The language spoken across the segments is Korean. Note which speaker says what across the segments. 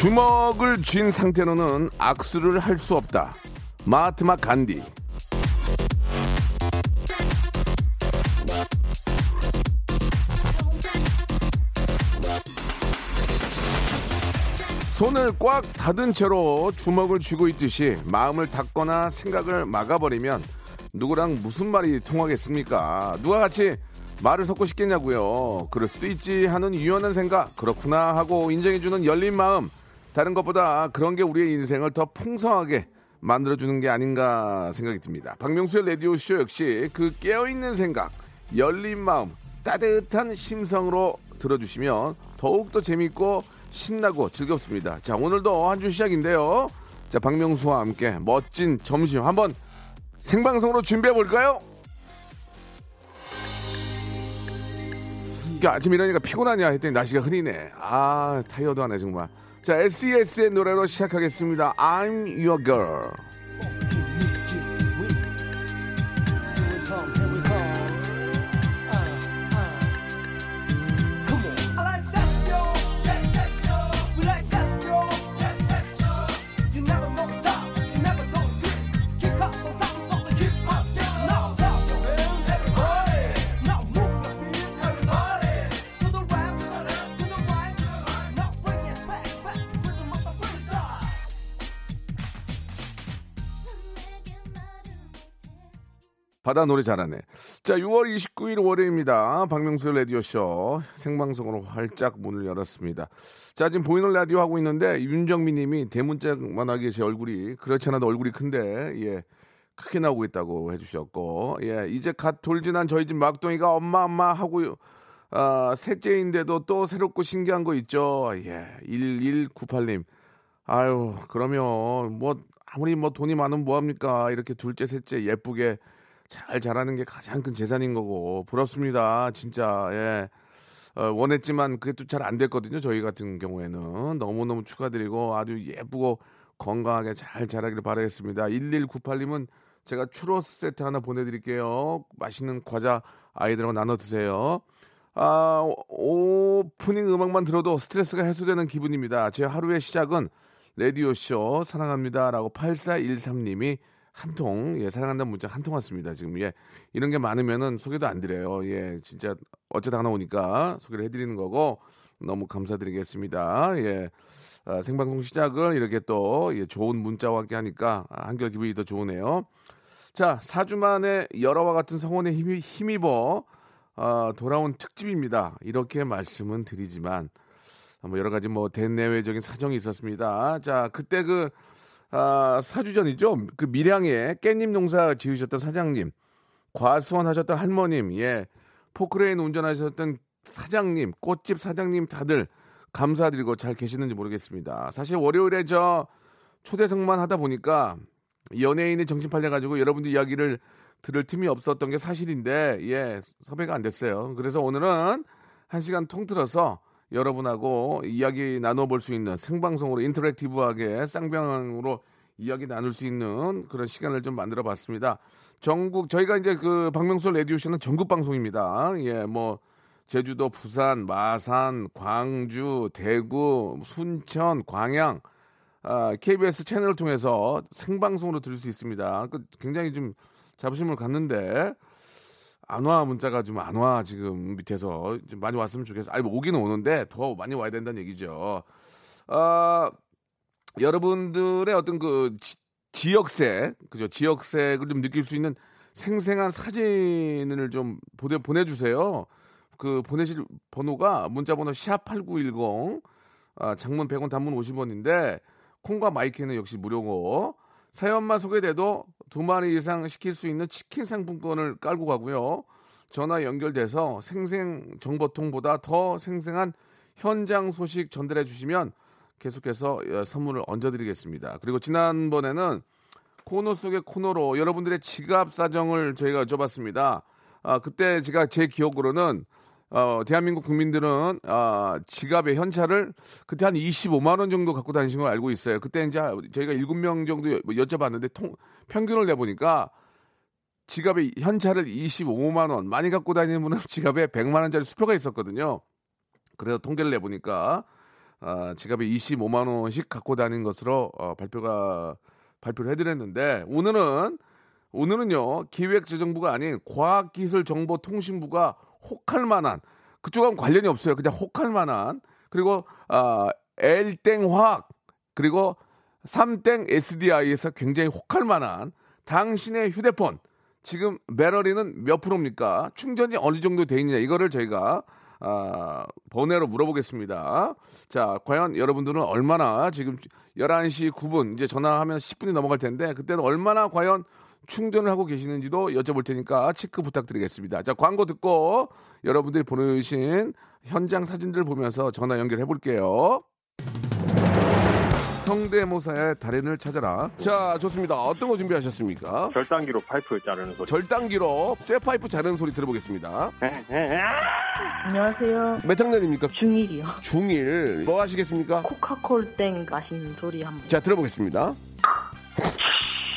Speaker 1: 주먹을 쥔 상태로는 악수를 할 수 없다 마하트마 간디 손을 꽉 닫은 채로 주먹을 쥐고 있듯이 마음을 닫거나 생각을 막아버리면 누구랑 무슨 말이 통하겠습니까? 누가 같이 말을 섞고 싶겠냐고요. 그럴 수도 있지 하는 유연한 생각 그렇구나 하고 인정해주는 열린 마음 다른 것보다 그런 게 우리의 인생을 더 풍성하게 만들어주는 게 아닌가 생각이 듭니다. 박명수의 라디오쇼 역시 그 깨어있는 생각 열린 마음 따뜻한 심성으로 들어주시면 더욱더 재밌고 신나고 즐겁습니다. 자, 오늘도 한 주 시작인데요. 자, 박명수와 함께 멋진 점심 한번 생방송으로 준비해 볼까요? 아침 일어니까 피곤하냐 했더니 날씨가 흐리네. 아, 타이어도 하네, 정말. 자, SES의 노래로 시작하겠습니다. I'm your girl. 바다 노래 잘하네. 자, 6월 29일 월요일입니다. 박명수의 라디오쇼 생방송으로 활짝 문을 열었습니다. 자, 지금 보이는 라디오 하고 있는데 윤정민 님이 대문짝만하게 제 얼굴이 그렇지 않아도 얼굴이 큰데 예. 크게 나오고 있다고 해주셨고 예 이제 갓 돌진한 저희 집 막둥이가 엄마 엄마 하고 아 셋째인데도 또 새롭고 신기한 거 있죠 예 1198님 아유 그러면 뭐 아무리 뭐 돈이 많으면 뭐합니까 이렇게 둘째 셋째 예쁘게 잘 자라는 게 가장 큰 재산인 거고 부럽습니다. 진짜 예. 어, 원했지만 그게 또 잘 안 됐거든요. 저희 같은 경우에는 너무너무 축하드리고 아주 예쁘고 건강하게 잘 자라기를 바라겠습니다. 1198님은 제가 추로스 세트 하나 보내드릴게요. 맛있는 과자 아이들하고 나눠 드세요. 아, 오프닝 음악만 들어도 스트레스가 해소되는 기분입니다. 제 하루의 시작은 라디오쇼 사랑합니다라고 8413님이 한 통, 예, 사랑한다는 문자 한 통 왔습니다. 지금, 예. 이런 게 많으면은 소개도 안 드려요. 예, 진짜 어쩌다 하나 오니까 소개를 해드리는 거고 너무 감사드리겠습니다. 예. 아, 생방송 시작을 이렇게 또 예, 좋은 문자와 함께 하니까 한결 기분이 더 좋으네요. 자, 4주 만에 여러와 같은 성원에 힘이, 힘입어 어, 돌아온 특집입니다. 이렇게 말씀은 드리지만 뭐 여러 가지 뭐 대내외적인 사정이 있었습니다. 자, 그때 그 아, 4주 전이죠. 그 밀양에 깻잎 농사 지으셨던 사장님, 과수원 하셨던 할머님, 예, 포크레인 운전하셨던 사장님, 꽃집 사장님 다들 감사드리고 잘 계시는지 모르겠습니다. 사실 월요일에 저 초대석만 하다 보니까 연예인의 정신 팔려가지고 여러분들 이야기를 들을 틈이 없었던 게 사실인데, 예, 섭외가 안 됐어요. 그래서 오늘은 한 시간 통틀어서 여러분하고 이야기 나눠볼 수 있는 생방송으로 인터랙티브하게 쌍방으로 이야기 나눌 수 있는 그런 시간을 좀 만들어 봤습니다. 전국, 저희가 이제 그 박명수 레디오쇼는 전국 방송입니다. 예, 뭐, 제주도, 부산, 마산, 광주, 대구, 순천, 광양, 아, KBS 채널을 통해서 생방송으로 들을 수 있습니다. 그 굉장히 좀 자부심을 갖는데, 안 와 문자가 좀 안 와 지금 밑에서 좀 많이 왔으면 좋겠어. 아니 뭐 오기는 오는데 더 많이 와야 된다는 얘기죠. 아 여러분들의 어떤 그 지, 역색 그죠 지역색을 좀 느낄 수 있는 생생한 사진을 좀 보내 보내주세요. 그 보내실 번호가 문자번호 샵 8910 아, 장문 100원 단문 50원인데 콩과 마이크는 역시 무료고 사연만 소개돼도 두 마리 이상 시킬 수 있는 치킨 상품권을 깔고 가고요. 전화 연결돼서 생생 정보통보다 더 생생한 현장 소식 전달해 주시면 계속해서 어, 선물을 얹어드리겠습니다. 그리고 지난번에는 코너 속의 코너로 여러분들의 지갑 사정을 저희가 여쭤봤습니다. 아, 그때 제가 제 기억으로는 어, 대한민국 국민들은 아, 지갑의 현찰을 그때 한 25만 원 정도 갖고 다니신 걸 알고 있어요. 그때 이제 저희가 7명 정도 여- 여쭤봤는데 통, 평균을 내보니까 지갑에 현찰을 25만 원 많이 갖고 다니는 분은 지갑에 100만 원짜리 수표가 있었거든요. 그래서 통계를 내보니까 아, 지갑에 25만 원씩 갖고 다닌 것으로 어, 발표가 발표를 해드렸는데 오늘은 오늘은요 기획재정부가 아닌 과학기술정보통신부가 혹할 만한 그쪽하고 관련이 없어요. 그냥 혹할 만한 그리고 아, L땡 화학 그리고 3땡 SDI에서 굉장히 혹할 만한 당신의 휴대폰 지금 배터리는 몇 프로입니까? 충전이 어느 정도 돼 있느냐 이거를 저희가 아, 번외로 물어보겠습니다. 자, 과연 여러분들은 얼마나 지금 11시 9분 이제 전화하면 10분이 넘어갈 텐데 그때는 얼마나 과연 충전을 하고 계시는지도 여쭤볼 테니까 체크 부탁드리겠습니다. 자, 광고 듣고 여러분들이 보내주신 현장 사진들 보면서 전화 연결해 볼게요. 성대모사의 달인을 찾아라. 자, 좋습니다. 어떤 거 준비하셨습니까?
Speaker 2: 절단기로 파이프 자르는 소리.
Speaker 1: 절단기로 쇠 파이프 자르는 소리 들어보겠습니다.
Speaker 3: 안녕하세요.
Speaker 1: 몇 학년입니까?
Speaker 3: 중1이요.
Speaker 1: 중1. 뭐 하시겠습니까?
Speaker 3: 코카콜 땡 마시는 소리 한번.
Speaker 1: 자, 들어보겠습니다.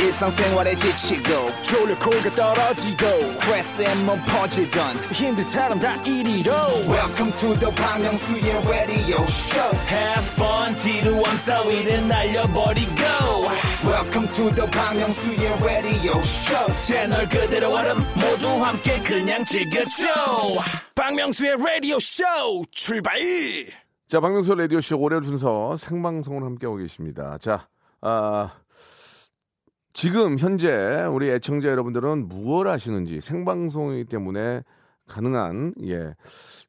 Speaker 4: 일상생활에 지치고, 졸려 코가 떨어지고, 스트레스에 몸 퍼지던, 힘든 사람 다 이리로. welcome to the Bang Myung-soo's radio show.
Speaker 5: Have fun 지루함 따위를 날려버리고.
Speaker 4: Welcome to the Bang Myung-soo's radio show.
Speaker 5: 채널 그대로 얼음 모두 함께 그냥 즐겨줘.
Speaker 4: 박명수의 라디오 쇼 출발!
Speaker 1: 자, 박명수 라디오 쇼 월요일 순서 생방송을 함께하고 계십니다. 자, 아, 지금 현재 우리 애청자 여러분들은 무엇을 하시는지 생방송이기 때문에 가능한, 예.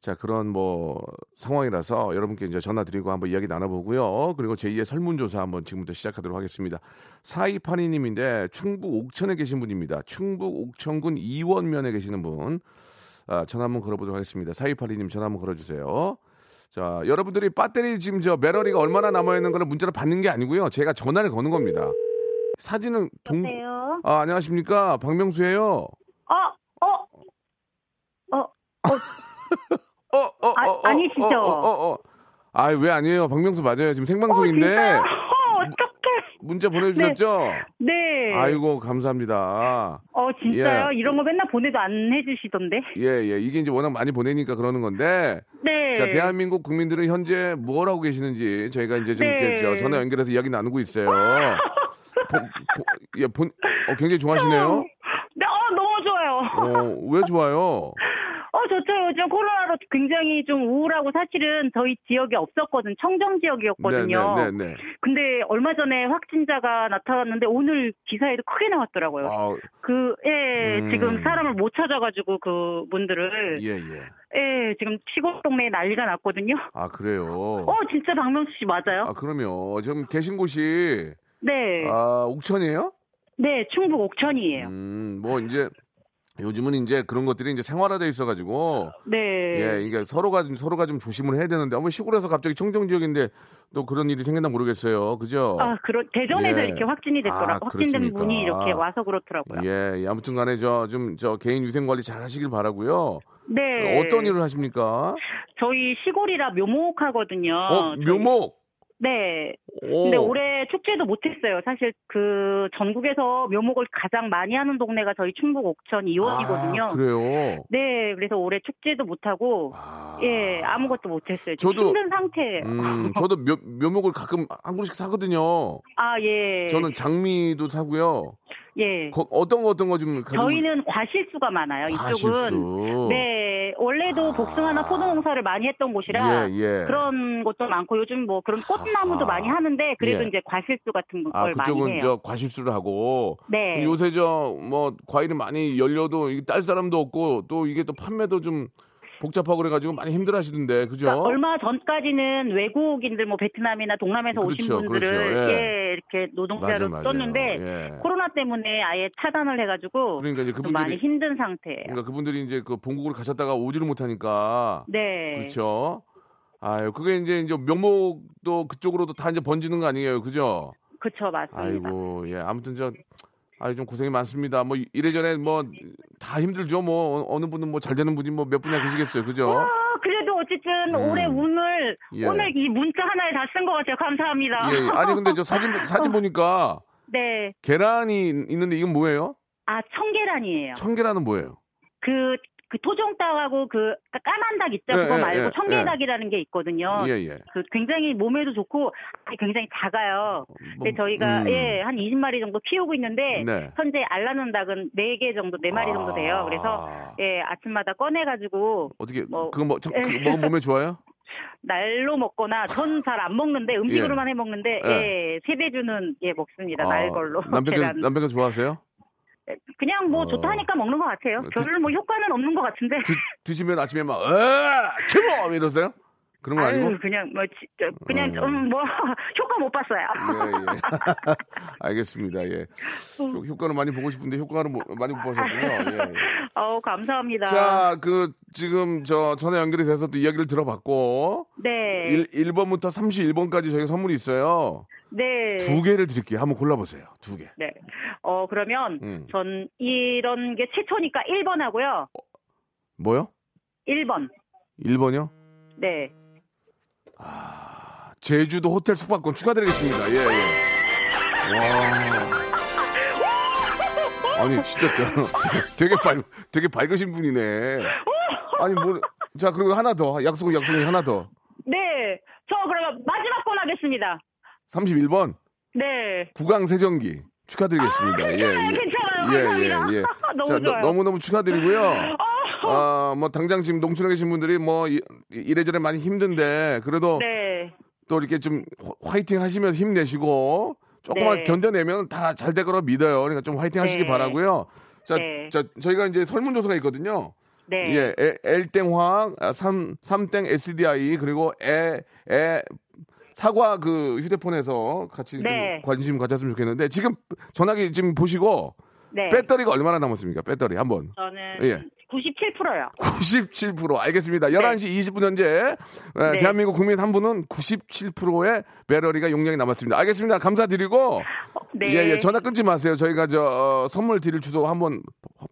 Speaker 1: 자, 그런 뭐 상황이라서 여러분께 이제 전화 드리고 한번 이야기 나눠보고요. 그리고 제2의 설문조사 한번 지금부터 시작하도록 하겠습니다. 4282님인데 충북 옥천에 계신 분입니다. 충북 옥천군 이원면에 계시는 분. 아, 전화 한번 걸어보도록 하겠습니다. 4282님 전화 한번 걸어주세요. 자, 여러분들이 배터리 지금 저 배터리가 얼마나 남아 있는 거를 문자로 받는 게 아니고요. 제가 전화를 거는 겁니다. 사진은 동
Speaker 6: 여보세요?
Speaker 1: 아, 안녕하십니까? 박명수예요.
Speaker 6: 어, 어, 어,
Speaker 1: 어, 어, 어,
Speaker 6: 아,
Speaker 1: 어,
Speaker 6: 아니시죠?
Speaker 1: 어, 어, 어, 어. 아, 왜 아니에요? 박명수 맞아요. 지금 생방송인데
Speaker 6: 진짜요? 어, 어떡해.
Speaker 1: 문자 보내 주셨죠?
Speaker 6: 네.
Speaker 1: 아이고, 감사합니다.
Speaker 6: 어, 진짜요?
Speaker 1: 예.
Speaker 6: 이런 거 맨날 보내도 안 해주시던데.
Speaker 1: 예, 예. 이게 이제 워낙 많이 보내니까 그러는 건데
Speaker 6: 네.
Speaker 1: 자, 대한민국 국민들은 현재 뭘 하고 계시는지 저희가 이제 좀
Speaker 6: 네.
Speaker 1: 이렇게 저 전화 연결해서 이야기 나누고 있어요. 본, 본- 예, 본, 어, 굉장히 좋아하시네요.
Speaker 6: 네, 어, 너무 좋아요.
Speaker 1: 어, 왜 좋아요?
Speaker 6: 어, 좋죠. 요즘 코로나로 굉장히 좀 우울하고 사실은 저희 지역이 없었거든. 청정 지역이었거든요.
Speaker 1: 네, 네, 네, 네.
Speaker 6: 근데 얼마 전에 확진자가 나타났는데 오늘 기사에도 크게 나왔더라고요.
Speaker 1: 아,
Speaker 6: 그, 예,
Speaker 1: 음.
Speaker 6: 지금 사람을 못 찾아가지고 그 분들을,
Speaker 1: 예, 예.
Speaker 6: 예, 지금 시골 동네에 난리가 났거든요.
Speaker 1: 아, 그래요.
Speaker 6: 어, 진짜 박명수 씨 맞아요?
Speaker 1: 아, 그럼요. 지금 계신 곳이
Speaker 6: 네.
Speaker 1: 아, 옥천이에요?
Speaker 6: 네, 충북 옥천이에요.
Speaker 1: 음, 뭐 이제 요즘은 이제 그런 것들이 이제 생활화돼 있어가지고
Speaker 6: 네.
Speaker 1: 예, 이게 서로가 좀 서로가 좀 조심을 해야 되는데 아무 시골에서 갑자기 청정 지역인데 또 그런 일이 생겼나 모르겠어요. 그죠?
Speaker 6: 아, 그런, 대전에서
Speaker 1: 예.
Speaker 6: 이렇게 확진이 됐더라고요.
Speaker 1: 아,
Speaker 6: 확진된
Speaker 1: 그렇습니까?
Speaker 6: 분이 이렇게 와서 그렇더라고요.
Speaker 1: 예, 예, 아무튼간에 저 좀 저 개인 위생 관리 잘 하시길 바라고요.
Speaker 6: 네.
Speaker 1: 어떤 일을 하십니까?
Speaker 6: 저희 시골이라 묘목하거든요.
Speaker 1: 어, 묘목.
Speaker 6: 네.
Speaker 1: 오.
Speaker 6: 근데 올해 축제도 못했어요. 사실 그 전국에서 묘목을 가장 많이 하는 동네가 저희 충북 옥천 이원이거든요.
Speaker 1: 아, 그래요.
Speaker 6: 네, 그래서 올해 축제도 못하고
Speaker 1: 아.
Speaker 6: 예 아무것도 못했어요.
Speaker 1: 저도-
Speaker 6: 힘든 상태예요.
Speaker 1: 음, 저도 묘, 묘목을 가끔 한 그루씩 사거든요.
Speaker 6: 아 예.
Speaker 1: 저는 장미도 사고요.
Speaker 6: 예.
Speaker 1: 거- 어떤 거 어떤 거 좀
Speaker 6: 저희는 과실수가 많아요. 이쪽은
Speaker 1: 과실수.
Speaker 6: 네 원래도
Speaker 1: 아.
Speaker 6: 복숭아나 포도 농사를 많이 했던 곳이라
Speaker 1: 예, 예.
Speaker 6: 그런 것도 많고 요즘 뭐 그런 꽃나무도
Speaker 1: 아하.
Speaker 6: 많이 하는데 그래도
Speaker 1: 예.
Speaker 6: 이제 과실수 같은 걸
Speaker 1: 아,
Speaker 6: 많이
Speaker 1: 그쪽은
Speaker 6: 해요.
Speaker 1: 저 과실수를 하고
Speaker 6: 네.
Speaker 1: 요새 저 뭐 과일이 많이 열려도 이게 딸 사람도 없고 또 이게 또 판매도 좀 복잡하고 그래가지고 많이 힘들어하시던데 그죠?
Speaker 6: 그러니까 얼마 전까지는 외국인들 뭐 베트남이나 동남에서 오신
Speaker 1: 그렇죠,
Speaker 6: 분들을
Speaker 1: 그렇죠. 예.
Speaker 6: 예, 이렇게 노동자로
Speaker 1: 맞아요, 맞아요.
Speaker 6: 썼는데
Speaker 1: 예.
Speaker 6: 코로나 때문에 아예 차단을 해가지고
Speaker 1: 그러니까 이제
Speaker 6: 좀 많이
Speaker 1: 그분들이
Speaker 6: 힘든 상태예요.
Speaker 1: 그러니까 그분들이 이제 그 본국으로 가셨다가 오지를 못하니까
Speaker 6: 네.
Speaker 1: 그렇죠. 아유 그게 이제 이제 명목도 그쪽으로도 다 이제 번지는 거 아니에요, 그죠?
Speaker 6: 그쵸, 맞습니다.
Speaker 1: 아이고 예 아무튼 저 아유 좀 고생이 많습니다. 뭐 이래저래 뭐 다 힘들죠. 뭐 어- 어느 분은 뭐 잘 되는 분이 뭐 몇 분이나 계시겠어요, 그죠?
Speaker 6: 아, 그래도 어쨌든
Speaker 1: 음.
Speaker 6: 올해 운을
Speaker 1: 예.
Speaker 6: 오늘 이 문자 하나에 다 쓴 것 같아요. 감사합니다.
Speaker 1: 예, 예. 아니 근데 저 사진 사진 보니까
Speaker 6: 네.
Speaker 1: 계란이 있는데 이건 뭐예요?
Speaker 6: 아, 청계란이에요.
Speaker 1: 청계란은 뭐예요?
Speaker 6: 그, 그 토종닭하고 그 까만 닭 있죠?
Speaker 1: 예,
Speaker 6: 그거
Speaker 1: 예,
Speaker 6: 말고
Speaker 1: 예,
Speaker 6: 청계닭이라는 게 있거든요.
Speaker 1: 예, 예.
Speaker 6: 그 굉장히 몸에도 좋고 굉장히 작아요. 근데
Speaker 1: 뭐,
Speaker 6: 저희가
Speaker 1: 음.
Speaker 6: 예, 한 20마리 정도 키우고 있는데
Speaker 1: 네.
Speaker 6: 현재 알라는 닭은 4개 정도, 4마리 정도 돼요. 그래서
Speaker 1: 아.
Speaker 6: 예, 아침마다 꺼내 가지고
Speaker 1: 어떻게
Speaker 6: 뭐-
Speaker 1: 그거 뭐 저- 그거 먹으면 몸에 좋아요?
Speaker 6: 날로 먹거나 전 잘 안 먹는데 음식으로만 해 먹는데
Speaker 1: 예.
Speaker 6: 예, 세대주는 예 먹습니다. 날 걸로.
Speaker 1: 남편께
Speaker 6: 계란.
Speaker 1: 남편께 좋아하세요?
Speaker 6: 그냥 뭐
Speaker 1: 어.
Speaker 6: 좋다 하니까 먹는 것 같아요.
Speaker 1: 드-
Speaker 6: 별로 뭐 효과는 없는 것 같은데.
Speaker 1: 드, 드시면 아침에 막 큐모 이러세요? 그런 거 아니고?
Speaker 6: 아유, 그냥 뭐 진짜 그냥
Speaker 1: 어.
Speaker 6: 좀뭐 효과 못 봤어요.
Speaker 1: 예, 예. 알겠습니다. 예. 효- 효과는 많이 보고 싶은데 효과는 못- 많이 못 보셨군요. 예, 예.
Speaker 6: 어우 감사합니다.
Speaker 1: 자, 그 지금 저 전화 연결이 돼서 또 이야기를 들어봤고
Speaker 6: 네,
Speaker 1: 1, 1번부터 31번까지 저희가 선물이 있어요.
Speaker 6: 네,
Speaker 1: 두 개를 드릴게요. 한번 골라보세요. 두 개.
Speaker 6: 네. 어 그러면
Speaker 1: 음.
Speaker 6: 전 이런 게 최초니까 1번 하고요.
Speaker 1: 뭐요?
Speaker 6: 1번.
Speaker 1: 1번이요?
Speaker 6: 네.
Speaker 1: 제주도 호텔 숙박권 추가드리겠습니다. 예, 예. 와. 아니, 진짜 저- 되게 밝, 되게 밝으신 분이네. 아니, 뭐, 자, 그리고 하나 더. 약속은 약속이 하나 더.
Speaker 6: 네. 저 그러면 마지막 번 하겠습니다.
Speaker 1: 31번.
Speaker 6: 네.
Speaker 1: 구강 세정기 축하드리겠습니다. 예, 예.
Speaker 6: 괜찮아요. 감사합니다. 너무
Speaker 1: 자,
Speaker 6: 좋아요.
Speaker 1: 너 무 너무 축하드리고요. 아, 뭐 당장 지금 농촌에 계신 분들이 뭐 이- 이래저래 많이 힘든데 그래도
Speaker 6: 네.
Speaker 1: 또 이렇게 좀 화- 화이팅 하시면서 힘내시고 조금만
Speaker 6: 네.
Speaker 1: 견뎌내면 다 잘 될 거라 믿어요. 그러니까 좀 화이팅 하시기
Speaker 6: 네.
Speaker 1: 바라고요. 자,
Speaker 6: 네.
Speaker 1: 자, 저희가 이제 설문조사가 있거든요.
Speaker 6: 네.
Speaker 1: 예, 에- L땡 화학, 아, 삼, 삼땡 SDI, 그리고 에, 에, 사과 그 휴대폰에서 같이 좀
Speaker 6: 네.
Speaker 1: 관심 가졌으면 좋겠는데 지금 전화기 지금 보시고
Speaker 6: 네.
Speaker 1: 배터리가 얼마나 남았습니까? 배터리 한번.
Speaker 6: 저는
Speaker 1: 예.
Speaker 6: 97%요.
Speaker 1: 97% 알겠습니다. 11시 20분 현재 에,
Speaker 6: 네.
Speaker 1: 대한민국 국민 한 분은 97%의 배터리가 용량이 남았습니다. 알겠습니다. 감사드리고
Speaker 6: 네.
Speaker 1: 예, 예. 전화 끊지 마세요. 저희가 저 어, 선물 드릴 주소 한번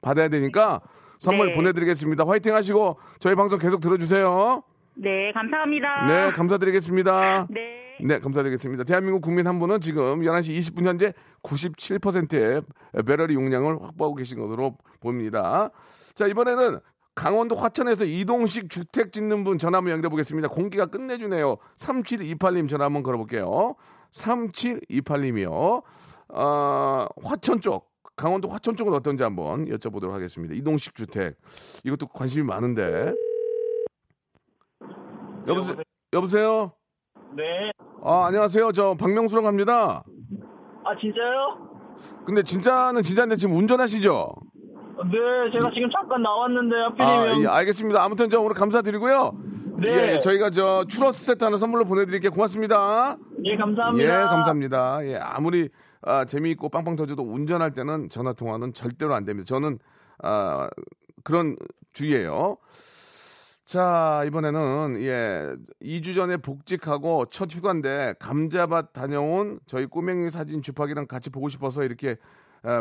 Speaker 1: 받아야 되니까 선물
Speaker 6: 네.
Speaker 1: 보내드리겠습니다. 화이팅 하시고 저희 방송 계속 들어주세요.
Speaker 6: 네, 감사합니다.
Speaker 1: 네, 감사드리겠습니다.
Speaker 6: 네.
Speaker 1: 네, 감사드리겠습니다. 대한민국 국민 한 분은 지금 11시 20분 현재 97%의 배터리 용량을 확보하고 계신 것으로 보입니다. 자, 이번에는 강원도 화천에서 이동식 주택 짓는 분 전화 한번 연결해 보겠습니다. 공기가 끝내주네요. 3728님 전화 한번 걸어볼게요. 3728님이요. 어, 화천 쪽, 강원도 화천 쪽은 어떤지 한번 여쭤보도록 하겠습니다. 이동식 주택. 이것도 관심이 많은데. 여보세요? 여보세요?
Speaker 7: 네.
Speaker 1: 아, 안녕하세요. 저 박명수라고 합니다.
Speaker 7: 아 진짜요?
Speaker 1: 근데 진짜는 진짜인데 지금 운전하시죠?
Speaker 7: 네, 제가 지금 잠깐 나왔는데
Speaker 1: 아,
Speaker 7: 하필이면
Speaker 1: 예, 알겠습니다. 아무튼 저 오늘 감사드리고요.
Speaker 7: 네.
Speaker 1: 예, 예, 저희가 저 추러스 세트 하나 선물로 보내드릴게요. 고맙습니다.
Speaker 7: 예 감사합니다.
Speaker 1: 예, 감사합니다. 예, 아무리 아, 재미있고 빵빵 터져도 운전할 때는 전화 통화는 절대로 안 됩니다. 저는 아, 그런 주의예요. 자, 이번에는 예, 2주 전에 복직하고 첫 휴가인데 감자밭 다녀온 저희 꼬맹이 사진 주파기랑 같이 보고 싶어서 이렇게 아,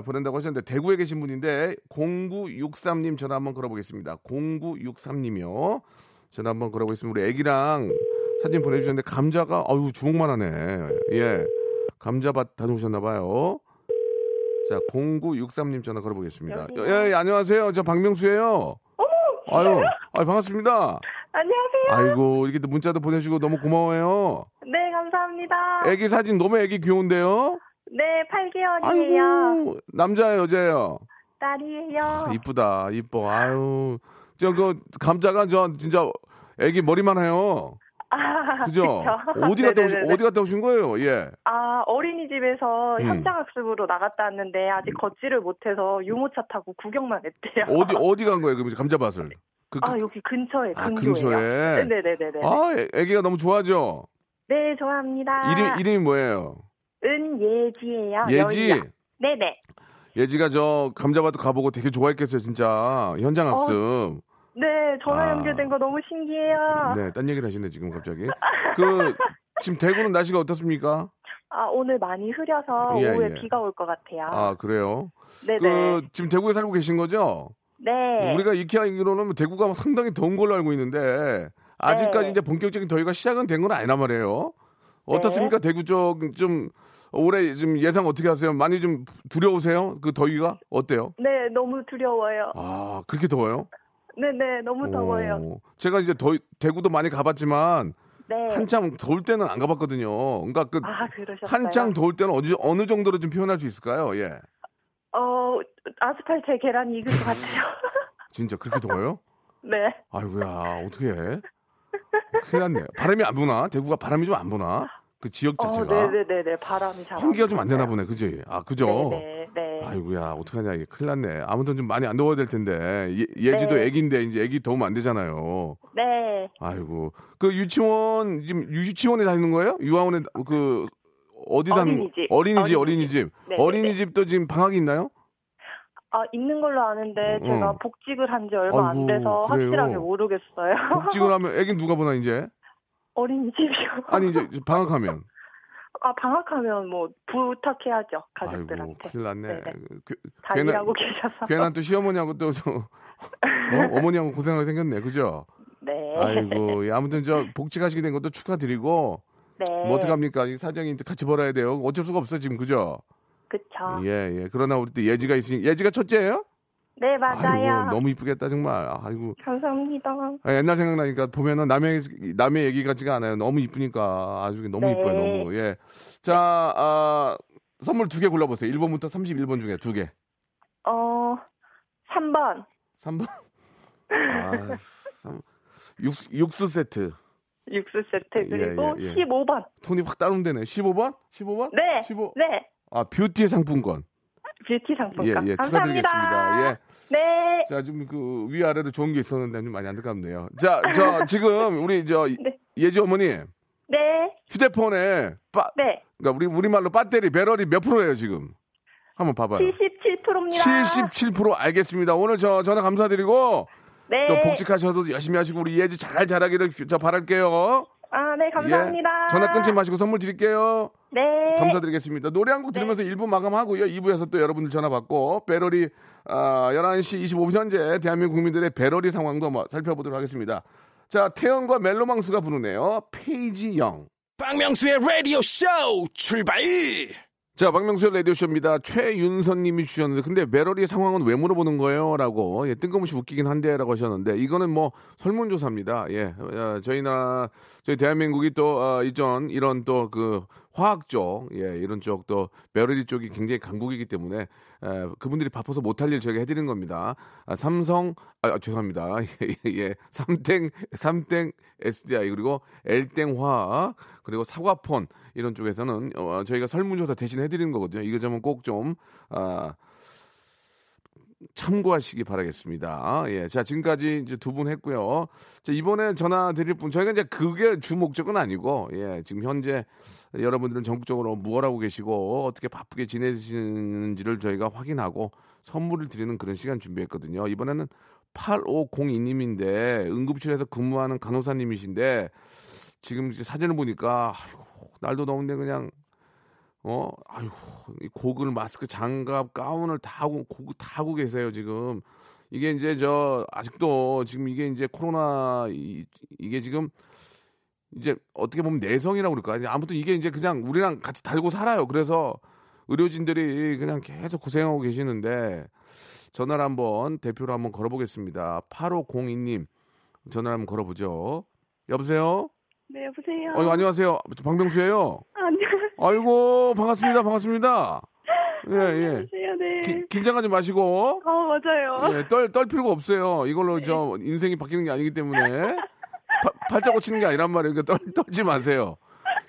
Speaker 1: 보낸다고 하셨는데 대구에 계신 분인데 0963님 전화 한번 걸어보겠습니다. 0963님이요. 전화 한번 걸어보겠습니다. 우리 애기랑 사진 보내주셨는데 감자가 아유 주먹만 하네. 예. 감자밭 다녀오셨나 봐요. 자, 0963님 전화 걸어보겠습니다. 예, 예, 안녕하세요. 저 박명수예요. 아유, 아유, 반갑습니다.
Speaker 2: 안녕하세요.
Speaker 1: 아이고, 이렇게 또 문자도 보내주고 너무 고마워요.
Speaker 2: 네, 감사합니다.
Speaker 1: 애기 사진 너무 애기 귀여운데요?
Speaker 2: 네, 8개월이에요.
Speaker 1: 아이고, 남자예요, 여자예요?
Speaker 2: 딸이에요.
Speaker 1: 아, 이쁘다, 이뻐. 아유, 저, 그, 감자가 저, 진짜, 애기 머리만 해요.
Speaker 2: 아,
Speaker 1: 그죠?
Speaker 2: 그쵸?
Speaker 1: 어디 갔다 오신. 어디 갔다 오신 거예요? 예.
Speaker 2: 아, 어린이집에서
Speaker 1: 음.
Speaker 2: 현장학습으로 나갔다 왔는데 아직 걷지를 못해서 유모차 타고 구경만 했대요.
Speaker 1: 어디, 어디 간 거예요, 그럼 감자밭을? 그, 그-
Speaker 2: 아, 여기 근처에
Speaker 1: 아. 근처에?
Speaker 2: 네네네네.
Speaker 1: 아, 애- 애기가 너무 좋아하죠?
Speaker 2: 네, 좋아합니다.
Speaker 1: 이름, 이름이 뭐예요?
Speaker 2: 은예지예요.
Speaker 1: 예지?
Speaker 2: 여의야. 네네.
Speaker 1: 예지가 저 감자밭도 가보고 되게 좋아했겠어요, 진짜. 현장 학습.
Speaker 2: 네, 전화
Speaker 1: 아.
Speaker 2: 연결된 거 너무 신기해요.
Speaker 1: 네, 딴 얘기를 하시네, 지금 갑자기. 그, 지금 대구는 날씨가 어떻습니까?
Speaker 2: 아, 오늘 많이 흐려서
Speaker 1: 예,
Speaker 2: 오후에
Speaker 1: 예.
Speaker 2: 비가 올 것 같아요.
Speaker 1: 아, 그래요?
Speaker 2: 네네.
Speaker 1: 그, 지금 대구에 살고 계신 거죠?
Speaker 2: 네.
Speaker 1: 우리가 익히 알기로는 대구가 상당히 더운 걸로 알고 있는데, 아직까지
Speaker 2: 네.
Speaker 1: 이제 본격적인 더위가 시작은 된 건 아니란 말이에요. 어떻습니까? 대구 쪽, 좀, 올해 좀 예상 어떻게 하세요? 많이 좀 두려우세요? 그 더위가? 어때요?
Speaker 2: 네, 너무 두려워요.
Speaker 1: 아, 그렇게 더워요?
Speaker 2: 네 네, 너무 더워요.
Speaker 1: 오, 제가 이제 더, 대구도 많이 가봤지만,
Speaker 2: 네.
Speaker 1: 한참 더울 때는 안 가봤거든요. 그러니까 그,
Speaker 2: 아?
Speaker 1: 한창 더울 때는 어느, 어느 정도로 좀 표현할 수 있을까요? 예.
Speaker 2: 어, 아스팔트에 계란이 익을 것 같아요.
Speaker 1: 진짜 그렇게 더워요?
Speaker 2: 네.
Speaker 1: 아이고야, 어떻게 해? 큰일 났네. 바람이 안 부나? 대구가 바람이 좀 안 부나? 그 지역
Speaker 2: 어,
Speaker 1: 자체가.
Speaker 2: 네네네네. 바람이 잘.
Speaker 1: 환기가 좀 안 되나 보네, 그지? 아, 그죠?
Speaker 2: 네네. 네.
Speaker 1: 아이고야, 어떡하냐, 이게 큰일 났네. 아무튼 좀 많이 안 더워야 될 텐데. 예, 예지도
Speaker 2: 네.
Speaker 1: 애기인데, 이제 애기 더우면 안 되잖아요.
Speaker 2: 네.
Speaker 1: 아이고. 그 유치원, 지금 유치원에 다니는 거예요? 유아원에, 그, 어디 다니는 거?
Speaker 2: 어린이집.
Speaker 1: 어린이집,
Speaker 2: 어린이집.
Speaker 1: 어린이집.
Speaker 2: 네네네.
Speaker 1: 어린이집도 지금 방학이 있나요?
Speaker 2: 아, 있는 걸로 아는데 제가
Speaker 1: 어.
Speaker 2: 복직을 한 지 얼마
Speaker 1: 아이고,
Speaker 2: 안 돼서
Speaker 1: 그래요?
Speaker 2: 확실하게 모르겠어요.
Speaker 1: 복직을 하면 애기 누가 보나, 이제?
Speaker 2: 어린이집이요.
Speaker 1: 아니, 이제 방학하면.
Speaker 2: 아, 방학하면 뭐 부탁해야죠.
Speaker 1: 아이고,
Speaker 2: 가족들한테.
Speaker 1: 큰일 났네.
Speaker 2: 네네.
Speaker 1: 그,
Speaker 2: 다
Speaker 1: 괜한-
Speaker 2: 계셔서.
Speaker 1: 괜한 또 시어머니하고 또, 저, 어? 어머니하고 고생하게 생겼네. 그죠?
Speaker 2: 네.
Speaker 1: 아이고, 예, 아무튼 저 복직하시게 된 것도 축하드리고,
Speaker 2: 네.
Speaker 1: 뭐 어떡합니까? 이 사정이 같이 벌어야 돼요. 어쩔 수가 없어, 지금. 그죠?
Speaker 2: 그쵸.
Speaker 1: 예, 예. 그러나 우리 또 예지가 있으니, 예지가 첫째예요
Speaker 2: 네, 맞아요.
Speaker 1: 아이고, 너무 이쁘겠다, 정말. 아이고.
Speaker 2: 감사합니다.
Speaker 1: 아, 옛날 생각나니까 보면은 남의, 남의 얘기 같지가 않아요. 너무 이쁘니까. 아주 너무
Speaker 2: 네.
Speaker 1: 이뻐요, 너무. 예. 자, 아, 선물 두 개 골라보세요. 1번부터 31번 중에 두 개.
Speaker 2: 어, 3번.
Speaker 1: 3번. 아, 삼- 육수, 육수 세트.
Speaker 2: 육수 세트
Speaker 1: 예,
Speaker 2: 그리고
Speaker 1: 예, 예.
Speaker 2: 15번.
Speaker 1: 톤이 확 다운되네. 15번? 15번?
Speaker 2: 네.
Speaker 1: 15.
Speaker 2: 네.
Speaker 1: 아, 뷰티 상품권.
Speaker 2: 뷰티
Speaker 1: 예,
Speaker 2: 상품권.
Speaker 1: 예.
Speaker 2: 감사합니다.
Speaker 1: 축하드리겠습니다. 예.
Speaker 2: 네.
Speaker 1: 자, 좀 그 위아래로 좋은 게 있었는데 좀 많이 안타깝네요. 자, 저 지금 우리 저
Speaker 2: 네.
Speaker 1: 예지 어머니
Speaker 2: 네.
Speaker 1: 휴대폰에 빠,
Speaker 2: 네.
Speaker 1: 그러니까 우리 우리말로 배터리 배럴이 몇 프로예요, 지금? 한번 봐 봐요.
Speaker 2: 77%입니다.
Speaker 1: 77% 알겠습니다. 오늘 저 전화 감사드리고
Speaker 2: 네.
Speaker 1: 또 복직하셔도 열심히 하시고 우리 예지 잘 자라기를 저 바랄게요.
Speaker 2: 아, 네, 감사합니다.
Speaker 1: 예. 전화 끊지 마시고 선물 드릴게요.
Speaker 2: 네.
Speaker 1: 감사드리겠습니다. 노래 한 곡 들으면서 1부 마감하고요. 2부에서 또 여러분들 전화 받고 배럴이 아, 11시 25분 현재 대한민국 국민들의 배럴이 상황도 한번 살펴보도록 하겠습니다. 자, 태연과 멜로망스가 부르네요. 페이지 영.
Speaker 5: 박명수의 라디오 쇼 출발
Speaker 1: 자, 박명수의 라디오쇼입니다. 최윤선 님이 주셨는데, 근데 배럴이 상황은 왜 물어보는 거예요? 라고, 예, 뜬금없이 웃기긴 한데, 라고 하셨는데, 이거는 뭐, 설문조사입니다. 예, 어, 저희 나, 저희 대한민국이 또, 어, 이전, 이런 또 그, 화학 쪽, 예, 이런 쪽 또, 배럴이 쪽이 굉장히 강국이기 때문에, 에, 그분들이 바빠서 못할 일 저희가 해드리는 겁니다. 아, 삼성, 아, 아, 죄송합니다. 예, 예, 삼땡, 삼땡 SDI, 그리고 L땡 화학, 그리고 사과폰, 이런 쪽에서는, 어, 저희가 설문조사 대신 해드리는 거거든요. 이거 좀꼭 좀, 아, 참고하시기 바라겠습니다. 예. 자, 지금까지 이제 두 분 했고요. 자, 이번에 전화 드릴 분, 저희가 이제 그게 주 목적은 아니고, 예. 지금 현재 여러분들은 전국적으로 무엇 하고 계시고, 어떻게 바쁘게 지내시는지를 저희가 확인하고 선물을 드리는 그런 시간 준비했거든요. 이번에는 8502님인데, 응급실에서 근무하는 간호사님이신데, 지금 이제 사진을 보니까, 아이고, 날도 더운데 그냥 어, 아유, 이 고글, 마스크, 장갑, 가운을 다 하고, 고, 다 하고 계세요, 지금. 이게 이제 저, 아직도 지금 이게 이제 코로나, 이, 이게 지금 이제 어떻게 보면 내성이라고 그럴까? 아무튼 이게 이제 그냥 우리랑 같이 달고 살아요. 그래서 의료진들이 그냥 계속 고생하고 계시는데 전화를 한번 대표로 한번 걸어보겠습니다. 8502님 전화를 한번 걸어보죠. 여보세요?
Speaker 2: 네, 여보세요.
Speaker 1: 어, 안녕하세요. 박명수예요.
Speaker 2: 안녕.
Speaker 1: 아이고 반갑습니다. 반갑습니다. 예 예.
Speaker 2: 안녕하세요. 네.
Speaker 1: 기- 긴장하지 마시고
Speaker 2: 어, 맞아요.
Speaker 1: 예, 떨, 떨 필요가 없어요. 이걸로 저 인생이 바뀌는 게 아니기 때문에 파- 팔자 고치는 게 아니란 말이에요. 그러니까 떨, 떨지 마세요.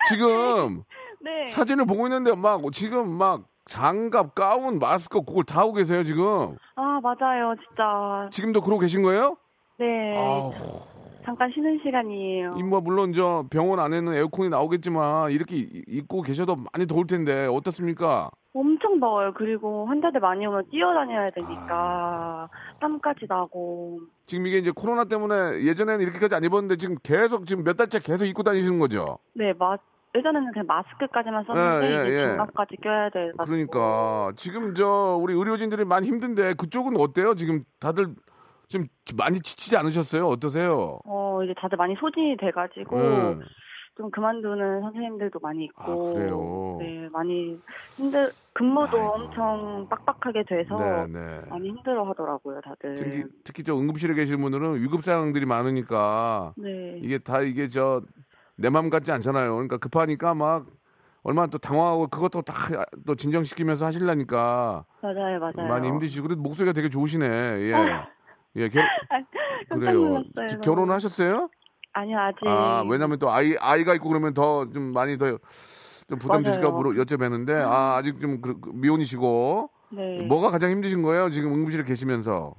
Speaker 1: 지금
Speaker 2: 네.
Speaker 1: 사진을 보고 있는데 막 지금 막 장갑, 가운, 마스크 그걸 다 하고 계세요 지금.
Speaker 2: 아, 맞아요. 진짜.
Speaker 1: 지금도 그러고 계신 거예요?
Speaker 2: 네.
Speaker 1: 아우,
Speaker 2: 잠깐 쉬는 시간이에요.
Speaker 1: 이뭐 물론 저 병원 안에는 에어컨이 나오겠지만 이렇게 이- 입고 계셔도 많이 더울 텐데 어떻습니까?
Speaker 2: 엄청 더워요. 그리고 환자들 많이 오면 뛰어다녀야
Speaker 1: 아.
Speaker 2: 되니까 땀까지 나고.
Speaker 1: 지금 이게 이제 코로나 때문에 예전에는 이렇게까지 안 입었는데 지금 계속 지금 몇 달째 계속 입고 다니시는 거죠?
Speaker 2: 네, 마, 예전에는 그냥 마스크까지만 썼는데
Speaker 1: 예, 예,
Speaker 2: 이제
Speaker 1: 예.
Speaker 2: 장갑까지 껴야 돼.
Speaker 1: 그러니까 지금 저 우리 의료진들이 많이 힘든데 그쪽은 어때요? 지금 다들 좀 많이 지치지 않으셨어요? 어떠세요?
Speaker 2: 어, 이제 다들 많이 소진이 돼가지고
Speaker 1: 네.
Speaker 2: 좀 그만두는 선생님들도 많이 있고.
Speaker 1: 아, 그래요?
Speaker 2: 네, 많이 힘들, 근무도
Speaker 1: 아이고.
Speaker 2: 엄청 빡빡하게 돼서
Speaker 1: 네, 네.
Speaker 2: 많이 힘들어 하더라고요, 다들.
Speaker 1: 특히, 특히 저 응급실에 계시는 분들은 위급 상황들이 많으니까
Speaker 2: 네.
Speaker 1: 이게 다 이게 저내맘 같지 않잖아요. 그러니까 급하니까 막 얼마나 또 당황하고 그것도 다 또 진정시키면서 하시려니까
Speaker 2: 맞아요, 맞아요.
Speaker 1: 많이 힘드시고 그래도 목소리가 되게 좋으시네. 예.
Speaker 2: 아.
Speaker 1: 예, 결,
Speaker 2: 깜짝
Speaker 1: 그래요.
Speaker 2: 놀랐어요.
Speaker 1: 지- 결혼을 하셨어요?
Speaker 2: 아니요, 아직.
Speaker 1: 아, 왜냐면 또 아이, 아이가 있고 그러면 더 좀 많이 더 좀 부담되실까.
Speaker 2: 음.
Speaker 1: 물어 여쭤봤는데, 아, 아직 좀 그- 그 미혼이시고,
Speaker 2: 네.
Speaker 1: 뭐가 가장 힘드신 거예요? 지금 응급실에 계시면서.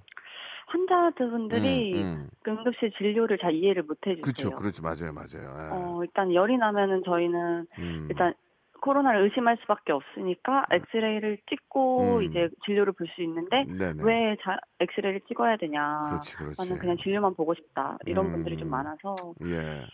Speaker 2: 환자분들이
Speaker 1: 음, 음.
Speaker 2: 그 응급실 진료를 잘 이해를 못 해주세요.
Speaker 1: 그렇죠, 그렇죠. 맞아요, 맞아요. 예.
Speaker 2: 어, 일단 열이 나면은 저희는
Speaker 1: 음.
Speaker 2: 일단 코로나를 의심할 수밖에 없으니까 엑스레이를 찍고
Speaker 1: 음.
Speaker 2: 이제 진료를 볼 수 있는데
Speaker 1: 네네.
Speaker 2: 왜 자, 엑스레이를 찍어야 되냐?
Speaker 1: 그렇지, 그렇지.
Speaker 2: 나는 그냥 진료만 보고 싶다. 이런
Speaker 1: 음.
Speaker 2: 분들이 좀 많아서
Speaker 1: 예.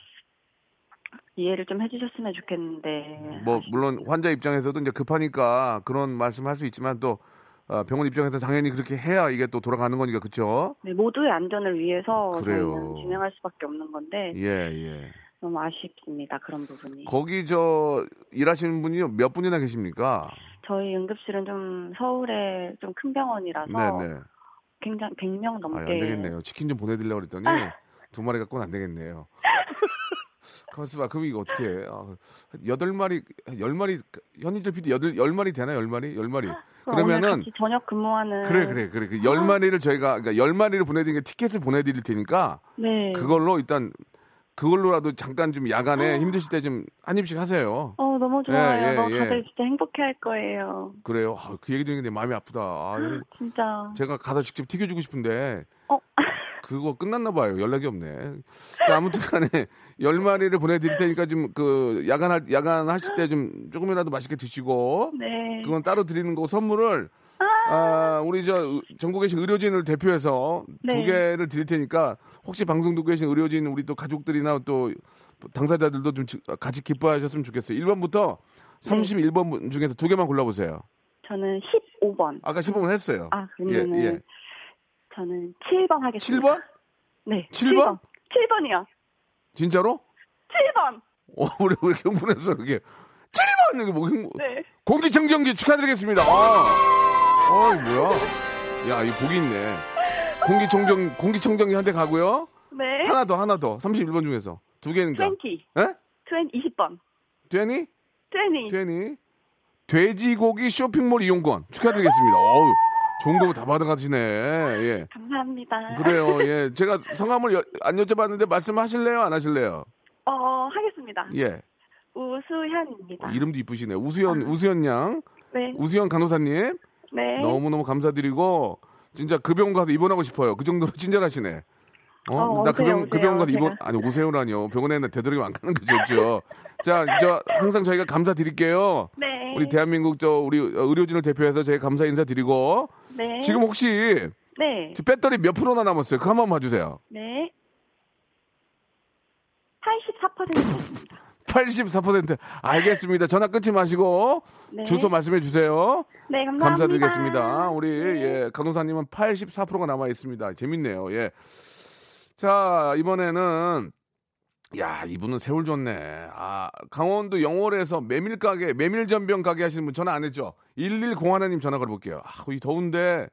Speaker 2: 이해를 좀 해주셨으면 좋겠는데.
Speaker 1: 뭐, 물론 환자 입장에서도 이제 급하니까 그런 말씀 할 수 있지만 또 아, 병원 입장에서 당연히 그렇게 해야 이게 또 돌아가는 거니까, 그쵸?
Speaker 2: 네, 모두의 안전을 위해서
Speaker 1: 그래요.
Speaker 2: 저희는 진행할 수밖에 없는 건데
Speaker 1: 예, 예.
Speaker 2: 너무 아쉽습니다. 그런 부분이.
Speaker 1: 거기 저 일하시는 분이 몇 분이나 계십니까?
Speaker 2: 저희 응급실은 좀 서울에 좀 큰 병원이라서
Speaker 1: 네네.
Speaker 2: 굉장히 100명
Speaker 1: 아,
Speaker 2: 넘게.
Speaker 1: 안 되겠네요. 치킨 좀 보내드리려고 그랬더니 두 마리 갖고는 안 되겠네요. 가만있어 그럼 이거 어떻게 해? 아, 여덟 마리, 열 마리, 현인철 PD 여덟, 열 마리 되나? 열 마리? 열 마리.
Speaker 2: 그럼 오늘
Speaker 1: 그러면은,
Speaker 2: 같이 저녁 근무하는.
Speaker 1: 그래, 그래, 그래. 그열 마리를 저희가, 그러니까 열 마리를 보내드리니까 티켓을 보내드릴 테니까
Speaker 2: 네.
Speaker 1: 그걸로 일단, 그걸로라도 잠깐 좀 야간에 힘드실 때 좀 한 입씩 하세요.
Speaker 2: 어 너무 좋아요.
Speaker 1: 예, 예,
Speaker 2: 너무
Speaker 1: 예.
Speaker 2: 다들 진짜 행복해할 거예요.
Speaker 1: 그래요. 아, 그 얘기 들으니까 내 마음이 아프다. 아, 이거
Speaker 2: 진짜.
Speaker 1: 제가 가서 직접 튀겨주고 싶은데
Speaker 2: 어.
Speaker 1: 그거 끝났나 봐요. 연락이 없네. 자, 아무튼 간에 열 마리를 보내드릴 테니까 좀 그 야간 할 야간 하실 때 좀 조금이라도 맛있게 드시고
Speaker 2: 네.
Speaker 1: 그건 따로 드리는 거 선물을 아, 우리 저 의- 전국에 계신 의료진을 대표해서
Speaker 2: 네.
Speaker 1: 두 개를 드릴 테니까 혹시 방송 듣고 계신 의료진 우리 또 가족들이나 또 당사자들도 좀 지- 같이 기뻐하셨으면 좋겠어요. 1번부터 31번 분 중에서 두 개만 골라보세요.
Speaker 2: 저는 15번.
Speaker 1: 아까 10번 했어요.
Speaker 2: 아 그러면은
Speaker 1: 예, 예.
Speaker 2: 저는 7번 하겠습니다.
Speaker 1: 7번?
Speaker 2: 네.
Speaker 1: 칠 번?
Speaker 2: 7번 이요.
Speaker 1: 진짜로?
Speaker 2: 7번.
Speaker 1: 어, 우리 왜 이렇게 흥분했어, 이렇게. 7번! 이게 뭐, 흥분.
Speaker 2: 네.
Speaker 1: 공기청정기 축하드리겠습니다. 아, 어이, 뭐야. 야, 이 복이 있네. 공기청정, 공기청정기 한 대 가고요.
Speaker 2: 네.
Speaker 1: 하나 더, 하나 더. 31번 중에서. 두 개니까.
Speaker 2: 20.
Speaker 1: 예?
Speaker 2: 20, 20번.
Speaker 1: 되니?
Speaker 2: 20.
Speaker 1: 되니? 돼지고기 쇼핑몰 이용권 축하드리겠습니다. 어우, 좋은 거 다 받아가시네. 예.
Speaker 2: 감사합니다.
Speaker 1: 그래요, 예. 제가 성함을 여- 안 여쭤봤는데 말씀하실래요? 안 하실래요?
Speaker 2: 어, 하겠습니다.
Speaker 1: 예.
Speaker 2: 우수현입니다.
Speaker 1: 이름도 이쁘시네. 우수연, 우수연 양.
Speaker 2: 네.
Speaker 1: 우수연 간호사님.
Speaker 2: 네.
Speaker 1: 너무너무 감사드리고 진짜 그 병원 가서 입원하고 싶어요. 그 정도로 친절하시네. 어,
Speaker 2: 어,
Speaker 1: 나그그 병원 가서 입원, 아니, 오세요라니요. 병원에는 되도록이면 안 가는 게 좋죠. 자, 저, 항상 저희가 감사드릴게요.
Speaker 2: 네.
Speaker 1: 우리 대한민국 저, 우리 의료진을 대표해서 저희 감사 인사 드리고.
Speaker 2: 네.
Speaker 1: 지금 혹시
Speaker 2: 네.
Speaker 1: 지금 배터리 몇 프로나 남았어요? 그거 한 번만 봐주세요.
Speaker 2: 네. 84%입니다.
Speaker 1: 84%. 알겠습니다. 전화 끊지 마시고.
Speaker 2: 네.
Speaker 1: 주소 말씀해 주세요.
Speaker 2: 네, 감사합니다.
Speaker 1: 감사드리겠습니다. 우리
Speaker 2: 네.
Speaker 1: 예, 간호사님은 84%가 남아 있습니다. 재밌네요. 예. 자, 이번에는 야, 이분은 세월 좋네. 아, 강원도 영월에서 메밀 가게, 메밀 전병 가게 하시는 분 전화 안 했죠? 110 하나님 전화 걸어 볼게요. 아, 이 더운데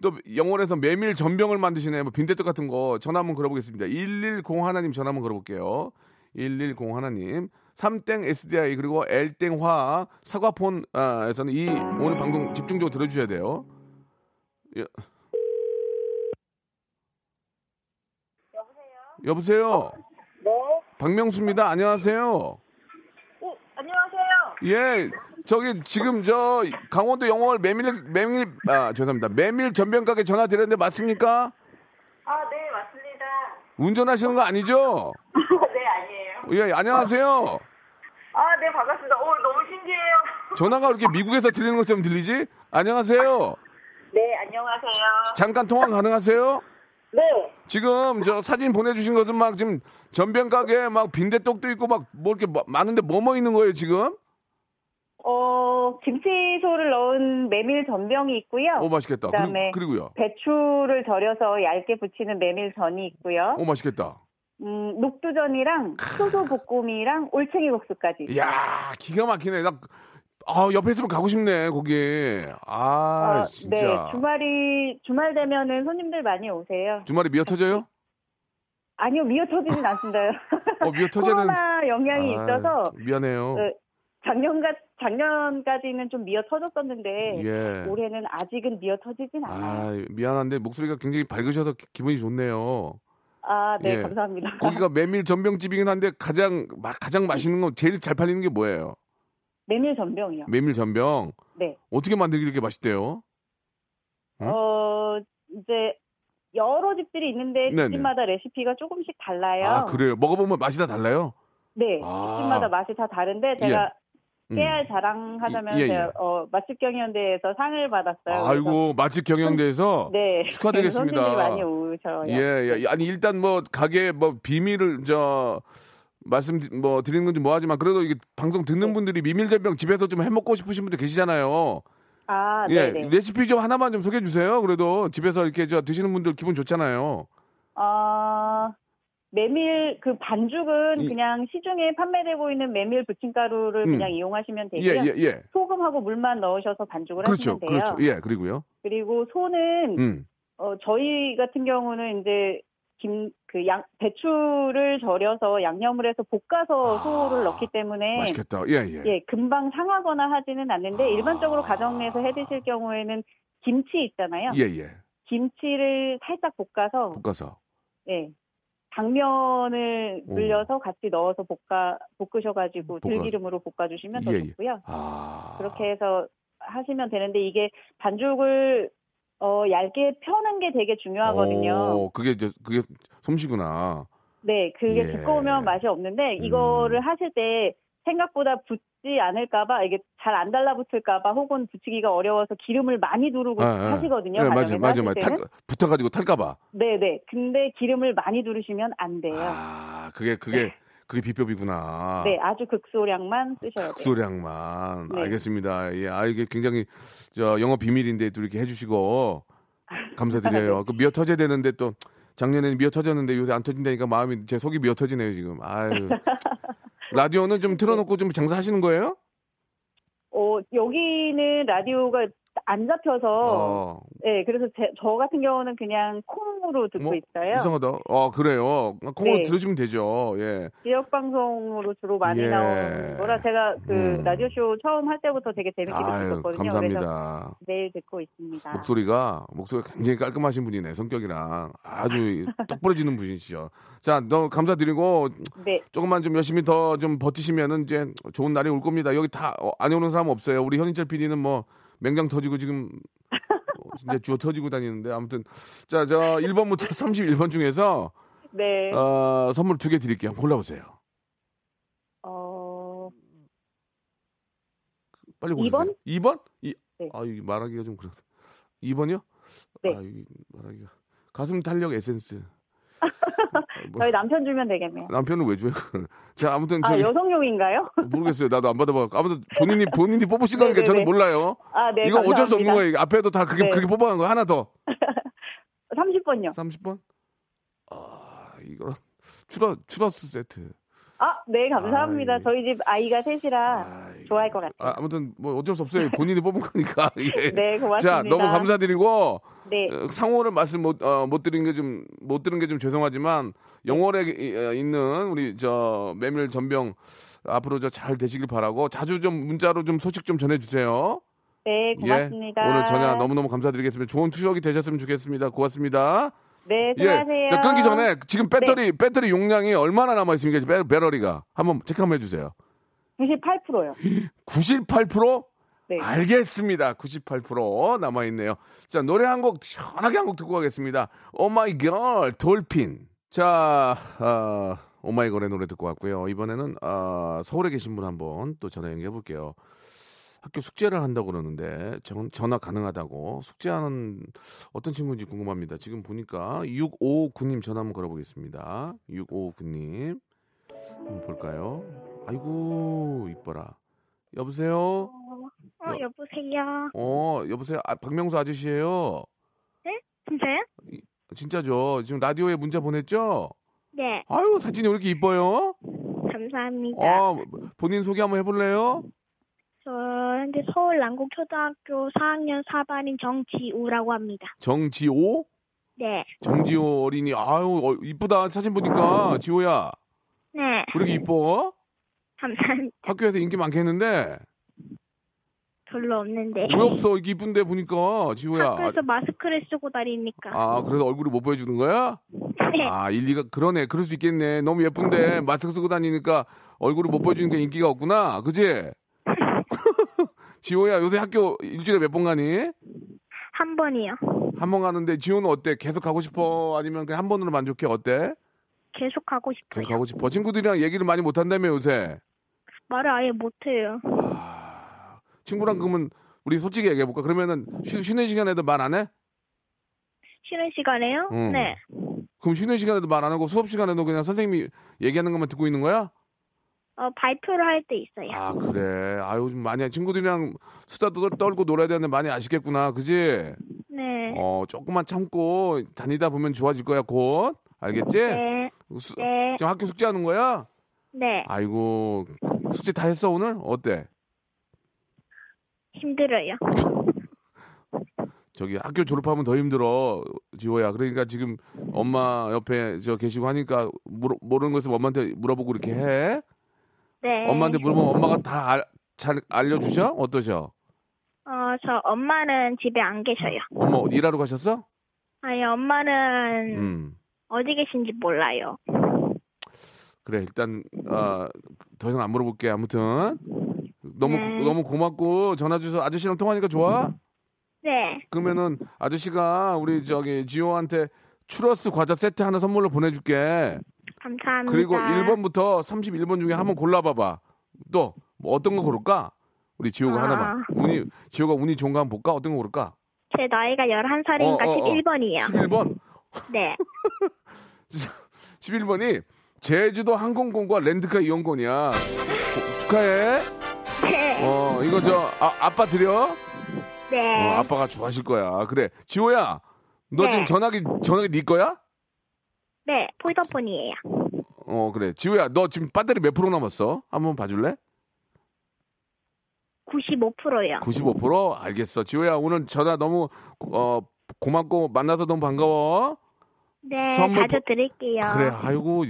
Speaker 1: 또 영월에서 메밀 전병을 만드시네. 뭐 빈대떡 같은 거 전화 한번 걸어 보겠습니다. 110 하나님 전화 한번 걸어 볼게요. 110 하나님. 삼땡 SDI 그리고 L땡화 사과폰에서는 이 오늘 방송 집중적으로 들어주셔야 돼요. 예. 여보세요.
Speaker 2: 네.
Speaker 1: 박명수입니다. 안녕하세요.
Speaker 2: 어, 안녕하세요.
Speaker 1: 예, 저기 지금 저 강원도 영월 메밀 메밀 아 죄송합니다. 메밀 전병 가게 전화 드렸는데 맞습니까?
Speaker 2: 아, 네, 맞습니다.
Speaker 1: 운전하시는 거 아니죠? 예, 안녕하세요.
Speaker 2: 아, 네, 반갑습니다. 오, 너무 신기해요.
Speaker 1: 전화가 이렇게 미국에서 들리는 것처럼 들리지? 안녕하세요.
Speaker 2: 네, 안녕하세요.
Speaker 1: 잠깐 통화 가능하세요?
Speaker 2: 네.
Speaker 1: 지금 저 사진 보내주신 것은 막 지금 전병 가게 막 빈대떡도 있고 막 뭐 이렇게 뭐- 많은데 뭐뭐 있는 거예요 지금?
Speaker 8: 어, 김치소를 넣은 메밀 전병이 있고요.
Speaker 1: 오 맛있겠다.
Speaker 8: 그다음에
Speaker 1: 그리고, 요
Speaker 8: 배추를 절여서 얇게 부치는 메밀 전이 있고요.
Speaker 1: 오 맛있겠다.
Speaker 8: 음, 녹두전이랑 소소 볶음이랑 올챙이 국수까지.
Speaker 1: 이야 기가 막히네. 나 아, 옆에 있으면 가고 싶네 거기. 아
Speaker 8: 어,
Speaker 1: 진짜.
Speaker 8: 네, 주말이 주말 되면은 손님들 많이 오세요.
Speaker 1: 주말에 미어 터져요?
Speaker 8: 아니요, 미어 터지진 않습니다.
Speaker 1: 어, 미어 터지는
Speaker 8: 코로나 영향이
Speaker 1: 아,
Speaker 8: 있어서
Speaker 1: 미안해요.
Speaker 8: 그 작년가 작년까지는 좀 미어 터졌었는데
Speaker 1: 예.
Speaker 8: 올해는 아직은 미어 터지진 않아요.
Speaker 1: 아, 미안한데 목소리가 굉장히 밝으셔서 기- 기분이 좋네요.
Speaker 8: 아, 네,
Speaker 1: 예.
Speaker 8: 감사합니다.
Speaker 1: 거기가 메밀 전병집이긴 한데 가장 마- 가장 맛있는 거 제일 잘 팔리는 게 뭐예요?
Speaker 8: 메밀 전병이요.
Speaker 1: 메밀 전병.
Speaker 8: 네.
Speaker 1: 어떻게 만들기 이렇게 맛있대요? 응?
Speaker 8: 어, 이제 여러 집들이 있는데
Speaker 1: 네네.
Speaker 8: 집집마다 레시피가 조금씩 달라요.
Speaker 1: 아, 그래요. 먹어보면 맛이 다 달라요?
Speaker 8: 네,
Speaker 1: 아.
Speaker 8: 집집마다 맛이 다 다른데 제가
Speaker 1: 음.
Speaker 8: 깨알 자랑하자면
Speaker 1: 예, 예.
Speaker 8: 제가 어, 맛집 경연대회에서 상을 받았어요.
Speaker 1: 아이고, 맛집 경영대에서
Speaker 8: 네,
Speaker 1: 축하드리겠습니다.
Speaker 8: 손님들이 많이 오셔요.
Speaker 1: 예, 예. 아니 일단 뭐 가게 뭐 비밀을 저 말씀 드- 뭐 드리는 건지 뭐하지만 그래도 이게 방송
Speaker 8: 네.
Speaker 1: 듣는 분들이 미밀전병 집에서 좀 해먹고 싶으신 분들 계시잖아요.
Speaker 8: 아,
Speaker 1: 예,
Speaker 8: 네, 네.
Speaker 1: 레시피 좀 하나만 좀 소개해 주세요. 그래도 집에서 이렇게 저 드시는 분들 기분 좋잖아요.
Speaker 8: 아, 메밀 그 반죽은
Speaker 1: 이-
Speaker 8: 그냥 시중에 판매되고 있는 메밀 부침가루를
Speaker 1: 음.
Speaker 8: 그냥 이용하시면
Speaker 1: 예,
Speaker 8: 되고요.
Speaker 1: 예, 예.
Speaker 8: 소금하고 물만 넣으셔서 반죽을
Speaker 1: 그렇죠,
Speaker 8: 하시면 돼요.
Speaker 1: 그렇죠. 예, 그리고요.
Speaker 8: 그리고 소는
Speaker 1: 음,
Speaker 8: 어, 저희 같은 경우는 이제 김, 그 양, 배추를 절여서 양념을 해서 볶아서
Speaker 1: 아,
Speaker 8: 소를 넣기 때문에
Speaker 1: 맛있겠다. 예, 예.
Speaker 8: 예, 금방 상하거나 하지는 않는데
Speaker 1: 아.
Speaker 8: 일반적으로 가정 내에서 해 드실 경우에는 김치 있잖아요.
Speaker 1: 예, 예.
Speaker 8: 김치를 살짝 볶아서
Speaker 1: 볶아서.
Speaker 8: 예. 당면을
Speaker 1: 오.
Speaker 8: 물려서 같이 넣어서 볶아 볶으셔가지고
Speaker 1: 볶아-
Speaker 8: 들기름으로 볶아주시면 더
Speaker 1: 예, 예.
Speaker 8: 좋고요.
Speaker 1: 아.
Speaker 8: 그렇게 해서 하시면 되는데 이게 반죽을 어, 얇게 펴는 게 되게 중요하거든요.
Speaker 1: 오, 그게 이제 그게 솜씨구나.
Speaker 8: 네, 그게
Speaker 1: 예.
Speaker 8: 두꺼우면 맛이 없는데
Speaker 1: 음.
Speaker 8: 이거를 하실 때 생각보다 붙지 않을까봐 이게 잘 안 달라붙을까봐 혹은 붙이기가 어려워서 기름을 많이 두르고
Speaker 1: 아, 아.
Speaker 8: 하시거든요.
Speaker 1: 네, 맞아요, 맞아요, 맞아요. 붙어가지고 탈까봐.
Speaker 8: 네, 네. 근데 기름을 많이 두르시면 안 돼요.
Speaker 1: 아, 그게 그게 그게 비법이구나.
Speaker 8: 네, 아주 극소량만 쓰셔야 돼요.
Speaker 1: 극소량만
Speaker 8: 네.
Speaker 1: 알겠습니다. 예, 아 이게 굉장히 저 영어 비밀인데 또 이렇게 해주시고 감사드려요.
Speaker 8: 네.
Speaker 1: 그 미어 터져야 되는데 또 작년에는 미어 터졌는데 요새 안 터진다니까 마음이 제 속이 미어 터지네요 지금. 아유. 라디오는 좀 틀어놓고 좀 장사하시는 거예요?
Speaker 8: 어, 여기는 라디오가 안 잡혀서
Speaker 1: 어,
Speaker 8: 네, 그래서 제, 저 같은 경우는 그냥 콩으로 듣고
Speaker 1: 뭐,
Speaker 8: 있어요.
Speaker 1: 이상하다. 어 그래요. 콩으로
Speaker 8: 네.
Speaker 1: 들으시면 되죠. 예.
Speaker 8: 지역 방송으로 주로 많이
Speaker 1: 예.
Speaker 8: 나오는 거라 제가 그
Speaker 1: 음.
Speaker 8: 라디오 쇼 처음 할 때부터 되게 재밌게
Speaker 1: 아유
Speaker 8: 있었거든요. 그래서
Speaker 1: 감사합니다.
Speaker 8: 매일 듣고 있습니다.
Speaker 1: 목소리가 목소리가 굉장히 깔끔하신 분이네 성격이랑 아주 똑 부러지는 분이시죠. 자, 너무 감사드리고
Speaker 8: 네,
Speaker 1: 조금만 좀 열심히 더 좀 버티시면은 이제 좋은 날이 올 겁니다. 여기 다 안 오는 사람 없어요. 우리 현인철 PD는 뭐 맹장 터지고 지금 어, 진짜 주어 터지고 다니는데 아무튼 자, 저 1번부터 31번 중에서
Speaker 8: 네.
Speaker 1: 어, 선물 두 개 드릴게요. 골라 보세요.
Speaker 8: 어,
Speaker 1: 빨리 고르세요.
Speaker 8: 2번?
Speaker 1: 2번? 이,
Speaker 8: 네.
Speaker 1: 아, 이게 말하기가 좀 그렇다. 2번이요?
Speaker 8: 네.
Speaker 1: 아, 이게 말하기가 가슴 탄력 에센스. 아, 뭐,
Speaker 8: 저희 남편 주면 되겠네요.
Speaker 1: 남편은 왜 줘요? 자, 아무튼
Speaker 8: 아,
Speaker 1: 저기
Speaker 8: 여성용인가요?
Speaker 1: 모르겠어요. 나도 안 받아봐. 아무튼 본인이 본인이 뽑으신 거니까 저는. 몰라요.
Speaker 8: 아, 네.
Speaker 1: 이거 어쩔 수 없는. 거예요. 앞에도 다 그게
Speaker 8: 네.
Speaker 1: 그게 뽑아간 거 하나 더.
Speaker 8: 30번요.
Speaker 1: 30번? 아, 이거 추러 추러스 세트.
Speaker 6: 아, 네, 감사합니다.
Speaker 1: 아이.
Speaker 6: 저희 집 아이가 셋이라
Speaker 1: 아이.
Speaker 6: 좋아할 것 같아요.
Speaker 1: 아, 아무튼 뭐 어쩔 수 없어요. 본인이 뽑은 거니까. 예.
Speaker 6: 네, 고맙습니다.
Speaker 1: 자, 너무 감사드리고
Speaker 6: 네.
Speaker 1: 어, 상호를 말씀 못, 어, 못 드린 게 좀, 못 들은 게좀 죄송하지만, 영월에 이- 어, 있는 우리 저 메밀 전병 앞으로 저 잘 되시길 바라고 자주 좀 문자로 좀 소식 좀 전해 주세요.
Speaker 6: 네, 고맙습니다.
Speaker 1: 예. 오늘 전화 너무너무 감사드리겠습니다. 좋은 추억이 되셨으면 좋겠습니다. 고맙습니다.
Speaker 6: 네, 수고하세요.
Speaker 1: 예. 자, 끊기 전에 지금 배터리, 배터리 용량이 얼마나 남아 있습니까? 배, 배터리가. 한번 체크 한번 해주세요.
Speaker 6: 98%요.
Speaker 1: 98%?
Speaker 6: 네.
Speaker 1: 알겠습니다. 98% 남아 있네요. 자, 노래 한 곡, 시원하게 한 곡 듣고 가겠습니다. 오마이걸, 돌핀. 자, 아, 오마이걸의 노래 듣고 왔고요. 이번에는, 아, 서울에 계신 분 한번 또 전화 연결해 볼게요. 학교 숙제를 한다고 그러는데, 전, 전화 가능하다고. 숙제하는 어떤 친구인지 궁금합니다. 지금 보니까 6559님 전화 한번 걸어보겠습니다. 6559님. 한번 볼까요? 아이고, 이뻐라. 여보세요?
Speaker 9: 어, 여보세요.
Speaker 1: 어, 여보세요? 아, 박명수 아저씨예요
Speaker 9: 진짜요?
Speaker 1: 진짜죠? 지금 라디오에 문자 보냈죠?
Speaker 9: 네,
Speaker 1: 아유, 사진이 왜 이렇게 이뻐요?
Speaker 9: 감사합니다.
Speaker 1: 어, 본인 소개 한번 해볼래요?
Speaker 9: 저 현재 서울 남곡초등학교 4학년 4반인 정지우라고 합니다.
Speaker 1: 정지호?
Speaker 9: 네,
Speaker 1: 정지호 어린이. 아유, 어, 이쁘다. 사진 보니까. 지호야.
Speaker 9: 네,
Speaker 1: 왜 이렇게 이뻐?
Speaker 9: 감사합니다.
Speaker 1: 학교에서 인기 많겠는데?
Speaker 9: 별로 없는데.
Speaker 1: 왜 없어? 이렇게 이쁜데 보니까. 지호야.
Speaker 9: 학교에서 마스크를 쓰고 다니니까.
Speaker 1: 아, 그래서 얼굴을 못 보여주는 거야?
Speaker 9: 네,
Speaker 1: 아, 일리가, 그러네. 그럴 수 있겠네. 너무 예쁜데, 마스크 쓰고 다니니까 얼굴을 못 보여주니까 인기가 없구나. 그지? 지호야, 요새 학교 일주일에 몇 번 가니?
Speaker 9: 한 번이요.
Speaker 1: 한 번 가는데, 지호는 어때? 계속 가고 싶어? 아니면 그냥 한 번으로 만족해? 어때?
Speaker 9: 계속 가고 싶어요.
Speaker 1: 계속 가고 싶어. 친구들이랑 얘기를 많이 못 한다며, 요새.
Speaker 9: 말을 아예 못 해요.
Speaker 1: 친구랑 그러면, 우리 솔직히 얘기해 볼까? 그러면은, 쉬, 쉬는 시간에도 말 안 해?
Speaker 9: 쉬는 시간에요?
Speaker 1: 응.
Speaker 9: 네,
Speaker 1: 그럼 쉬는 시간에도 말 안 하고 수업 시간에도 그냥 선생님이 얘기하는 것만 듣고 있는 거야?
Speaker 9: 어, 발표를 할 때 있어요.
Speaker 1: 아 그래. 아유 좀 많이 친구들이랑 수다 떨- 떨고 놀아야 되는데 많이 아쉽겠구나. 그지?
Speaker 9: 네,
Speaker 1: 어 조금만 참고 다니다 보면 좋아질 거야 곧. 알겠지?
Speaker 9: 네,
Speaker 1: 수-
Speaker 9: 네,
Speaker 1: 지금 학교 숙제하는 거야?
Speaker 9: 네,
Speaker 1: 아이고 숙제 다 했어 오늘? 어때?
Speaker 9: 힘들어요.
Speaker 1: 저기 학교 졸업하면 더 힘들어 지호야. 그러니까 지금 엄마 옆에 저 계시고 하니까 물어, 모르는 것을 엄마한테 물어보고 이렇게 해
Speaker 9: 네.
Speaker 1: 엄마한테 물어보면 엄마가 다 잘 알려주셔 어떠셔
Speaker 9: 어, 저 엄마는 집에 안 계셔요.
Speaker 1: 엄마 일하러 가셨어
Speaker 9: 아니, 엄마는
Speaker 1: 음
Speaker 9: 어디 계신지 몰라요.
Speaker 1: 그래 일단 어, 더 이상 안 물어볼게 아무튼 너무
Speaker 9: 네.
Speaker 1: 너무 고맙고 전화 주셔서 아저씨랑 통화하니까 좋아
Speaker 9: 네,
Speaker 1: 그러면은 아저씨가 우리 저기 지호한테 추러스 과자 세트 하나 선물로 보내줄게
Speaker 9: 감사합니다.
Speaker 1: 그리고 1번부터 31번 중에 한번 골라봐봐 또 뭐 어떤 거 고를까 우리 지호가
Speaker 9: 아.
Speaker 1: 하나만 운이 지호가 운이 좋은 거 한번 볼까 어떤 거 고를까
Speaker 9: 제 나이가 11살이니까
Speaker 1: 어, 어, 어.
Speaker 9: 11번이에요.
Speaker 1: 11번
Speaker 9: 네.
Speaker 1: 11번이 제주도 항공권과 렌트카 이용권이야 고- 축하해
Speaker 9: 네.
Speaker 1: 어 이거 저 아, 아빠 드려
Speaker 9: 네.
Speaker 1: 어, 아빠가 좋아하실 거야. 그래. 지호야, 너
Speaker 9: 네.
Speaker 1: 지금 전화기, 전화기 네 거야?
Speaker 9: 네, 폴더폰이에요.
Speaker 1: 어, 그래. 지호야, 너 지금 배터리 몇 프로 남았어? 한번 봐줄래?
Speaker 9: 95%요.
Speaker 1: 95%? 알겠어. 지호야, 오늘 전화 너무, 어, 고맙고, 만나서 너무 반가워.
Speaker 9: 네,
Speaker 1: 선물 보-
Speaker 9: 드릴게요.
Speaker 1: 그래, 아이고,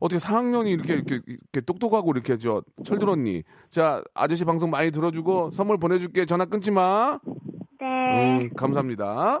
Speaker 1: 어떻게 4학년이 이렇게, 이렇게, 이렇게 똑똑하고 이렇게 저, 철들었니? 자, 아저씨 방송 많이 들어주고, 선물 보내줄게. 전화 끊지 마.
Speaker 9: 네.
Speaker 1: 음, 감사합니다.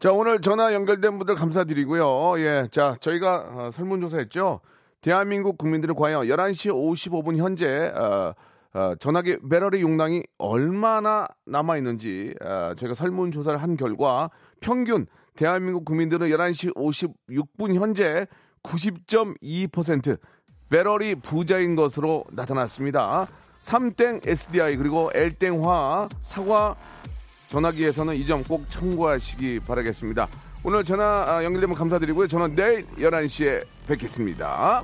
Speaker 1: 자, 오늘 전화 연결된 분들 감사드리고요. 예. 자, 저희가 어, 설문조사 했죠. 대한민국 국민들은 과연 11시 55분 현재, 어, 어, 전화기 배터리 용량이 얼마나 남아있는지, 어, 저희가 설문조사를 한 결과 평균 대한민국 국민들은 11시 56분 현재 90.2% 배터리 부자인 것으로 나타났습니다. 3땡 SDI 그리고 L땡화 사과 전화기에서는 이 점 꼭 참고하시기 바라겠습니다. 오늘 전화 아, 연결되면 감사드리고요. 저는 내일 11시에 뵙겠습니다.